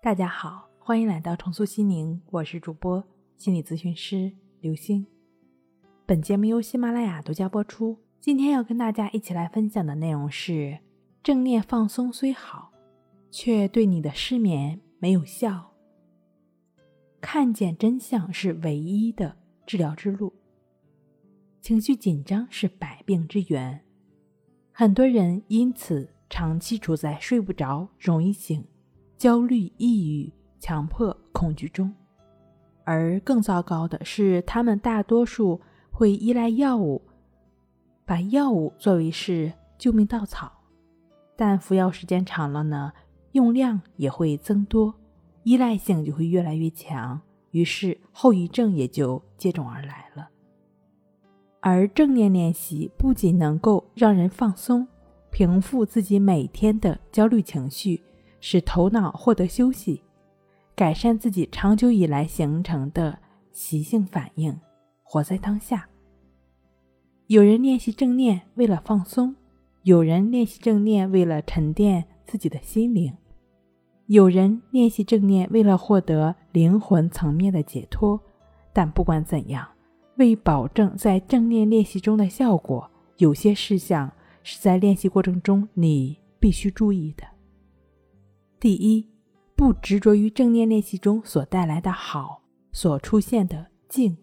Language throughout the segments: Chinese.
大家好，欢迎来到重塑心灵，我是主播心理咨询师刘星。本节目由喜马拉雅独家播出。今天要跟大家一起来分享的内容是：正念放松虽好，却对你的失眠没有效。看见真相是唯一的治疗之路。情绪紧张是百病之源，很多人因此长期处在睡不着、容易醒、焦虑、抑郁、强迫、恐惧中。而更糟糕的是，他们大多数会依赖药物。把药物作为是救命稻草，但服药时间长了呢，用量也会增多，依赖性就会越来越强，于是后遗症也就接踵而来了。而正念练习不仅能够让人放松，平复自己每天的焦虑情绪，使头脑获得休息，改善自己长久以来形成的习性反应，活在当下。有人练习正念为了放松，有人练习正念为了沉淀自己的心灵，有人练习正念为了获得灵魂层面的解脱。但不管怎样，为保证在正念练习中的效果，有些事项是在练习过程中你必须注意的。第一，不执着于正念练习中所带来的好，所出现的静。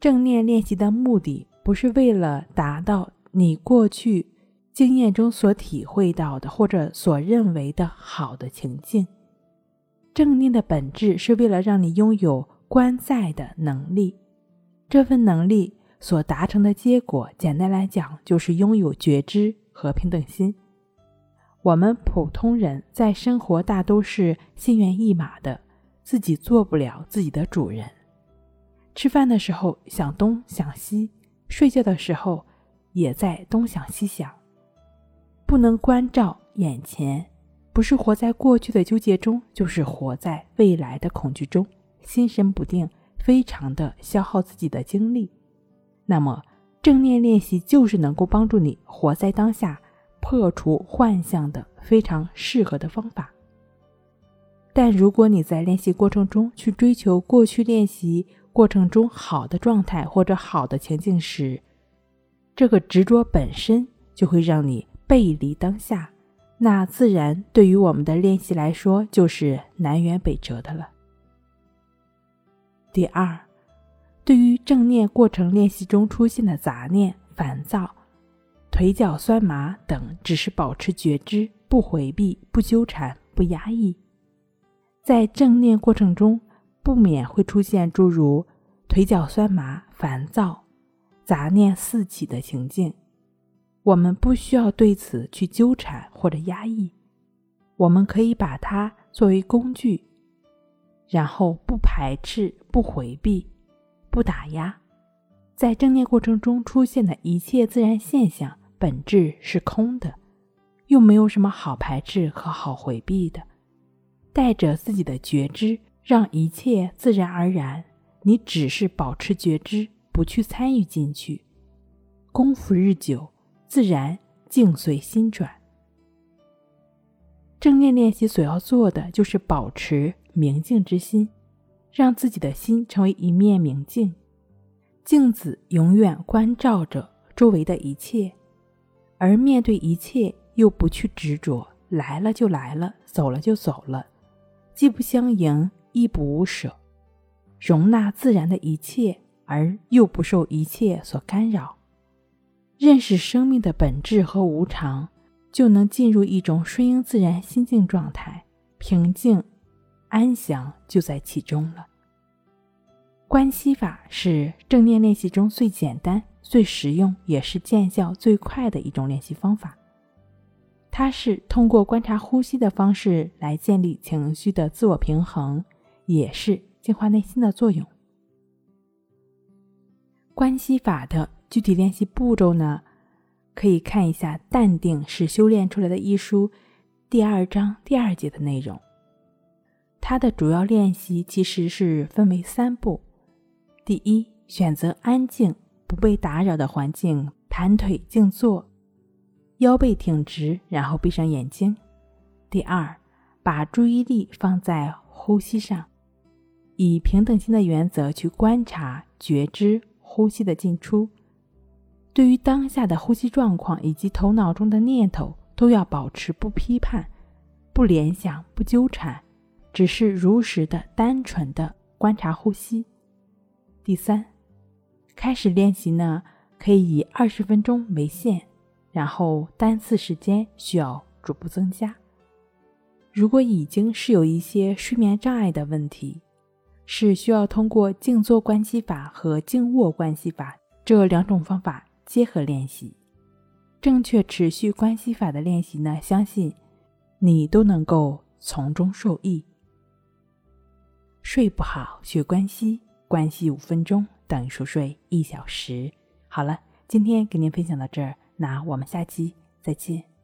正念练习的目的。不是为了达到你过去经验中所体会到的或者所认为的好的情境。正念的本质是为了让你拥有观在的能力。这份能力所达成的结果，简单来讲就是拥有觉知和平等心。我们普通人在生活大都是心猿意马的，自己做不了自己的主人。吃饭的时候想东想西。睡觉的时候，也在东想西想，不能关照眼前，不是活在过去的纠结中，就是活在未来的恐惧中，心神不定，非常的消耗自己的精力。那么，正念练习就是能够帮助你活在当下，破除幻象的非常适合的方法。但如果你在练习过程中去追求过去练习，过程中好的状态或者好的情境时，这个执着本身就会让你背离当下，那自然对于我们的练习来说就是南辕北辙的了。第二，对于正念过程练习中出现的杂念、烦躁、腿脚酸麻等，只是保持觉知，不回避、不纠缠、不压抑，在正念过程中。不免会出现诸如腿脚酸麻、烦躁、杂念四起的情境，我们不需要对此去纠缠或者压抑，我们可以把它作为工具，然后不排斥、不回避、不打压。在正念过程中出现的一切自然现象，本质是空的，又没有什么好排斥和好回避的，带着自己的觉知。让一切自然而然，你只是保持觉知，不去参与进去。功夫日久，自然境随心转。正念练习所要做的就是保持明镜之心，让自己的心成为一面明镜，镜子永远关照着周围的一切，而面对一切又不去执着，来了就来了，走了就走了，既不相迎。亦不无舍，容纳自然的一切，而又不受一切所干扰，认识生命的本质和无常，就能进入一种顺应自然心境状态，平静、安详就在其中了。关系法是正念练习中最简单、最实用，也是见效最快的一种练习方法。它是通过观察呼吸的方式来建立情绪的自我平衡。也是净化内心的作用。关系法的具体练习步骤呢，可以看一下《淡定是修炼出来的》一书第二章第二节的内容。它的主要练习其实是分为三步：第一，选择安静、不被打扰的环境，盘腿静坐，腰背挺直，然后闭上眼睛；第二，把注意力放在。呼吸上，以平等心的原则去观察、觉知呼吸的进出。对于当下的呼吸状况以及头脑中的念头，都要保持不批判、不联想、不纠缠，只是如实的、单纯的观察呼吸。第三，开始练习呢，可以以二十分钟为限，然后单次时间需要逐步增加。如果已经是有一些睡眠障碍的问题，是需要通过静坐关系法和静卧关系法这两种方法。结合练习，正确持续关系法的练习呢，相信你都能够从中受益。睡不好学关系，关系五分钟等于熟睡一小时。好了，今天给您分享到这儿，那我们下期再见。